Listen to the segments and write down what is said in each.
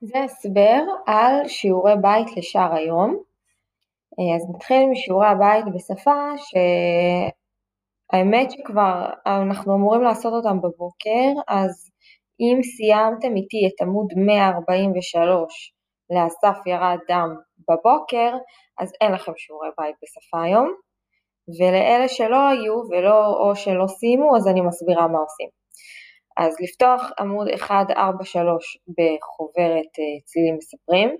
זה הסבר על שיעורי בית לשאר היום. אה, אז נתחיל משיעורי הבית בשפה שהאמת שכבר אנחנו אמורים לעשות אותם בבוקר, אז אם סיימתם איתי את עמוד 143 לאסף ירד דם בבוקר, אז אין לכם שיעורי בית בשפה היום, ולאלה שלא היו ולא או שלא סיימו, אז אני מסבירה מה עושים. אז לפתוח עמוד 143 בחוברת אה, צלילים מספרים.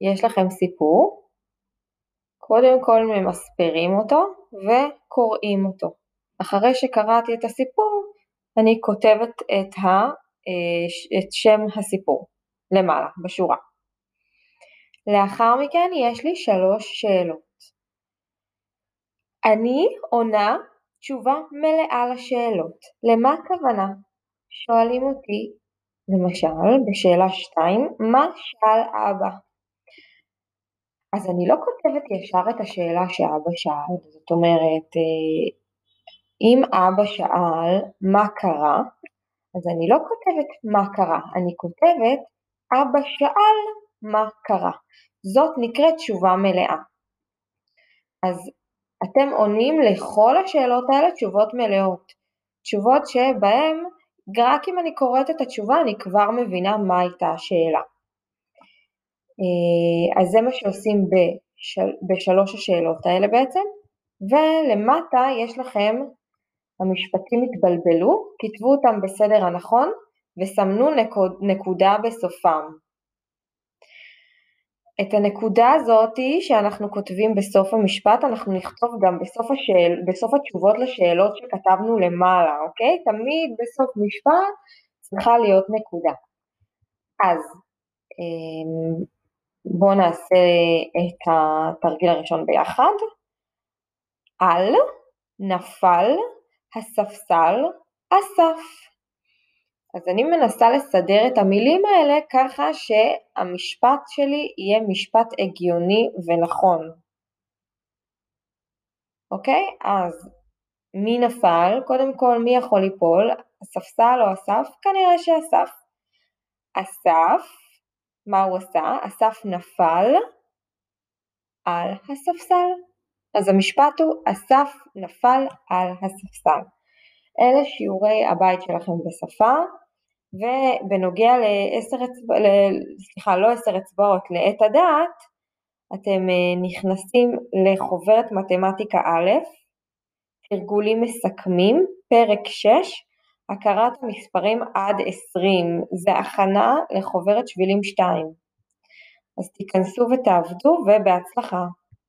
יש לכם סיפור, קודם כל ממספרים אותו וקוראים אותו. אחרי שקראתי את הסיפור, אני כותבת את, ה, אה, את שם הסיפור למעלה, בשורה. לאחר מכן יש לי שלוש שאלות. אני עונה תשובה מלאה לשאלות. למה הכוונה? שואלים אותי, למשל, בשאלה 2, מה שאל אבא? אז אני לא כותבת ישר את השאלה שאבא שאל, זאת אומרת, אה, אם אבא שאל מה קרה, אז אני לא כותבת מה קרה, אני כותבת אבא שאל מה קרה. זאת נקראת תשובה מלאה. אז אתם עונים לכל השאלות האלה תשובות מלאות, תשובות שבהן רק אם אני קוראת את התשובה אני כבר מבינה מה הייתה השאלה. אה, אז זה מה שעושים בשל, בשלוש השאלות האלה בעצם, ולמטה יש לכם, המשפטים התבלבלו, כתבו אותם בסדר הנכון וסמנו נקוד, נקודה בסופם. את הנקודה הזאתי שאנחנו כותבים בסוף המשפט אנחנו נכתוב גם בסוף, השאל, בסוף התשובות לשאלות שכתבנו למעלה, אוקיי? תמיד בסוף משפט צריכה להיות נקודה. אז אמ, בואו נעשה את התרגיל הראשון ביחד. על, נפל, הספסל, אסף. אז אני מנסה לסדר את המילים האלה ככה שהמשפט שלי יהיה משפט הגיוני ונכון. אוקיי? אז מי נפל? קודם כל מי יכול ליפול? הספסל או אסף? כנראה שאסף. אסף, מה הוא עשה? אסף נפל על הספסל. אז המשפט הוא אסף נפל על הספסל. אלה שיעורי הבית שלכם בשפה. ובנוגע לעשר אצבעות, סליחה, לא עשר אצבעות, לעת הדעת, אתם אה, נכנסים לחוברת מתמטיקה א', תרגולים מסכמים, פרק 6, הכרת המספרים עד 20, זה הכנה לחוברת שבילים 2. אז תיכנסו ותעבדו ובהצלחה.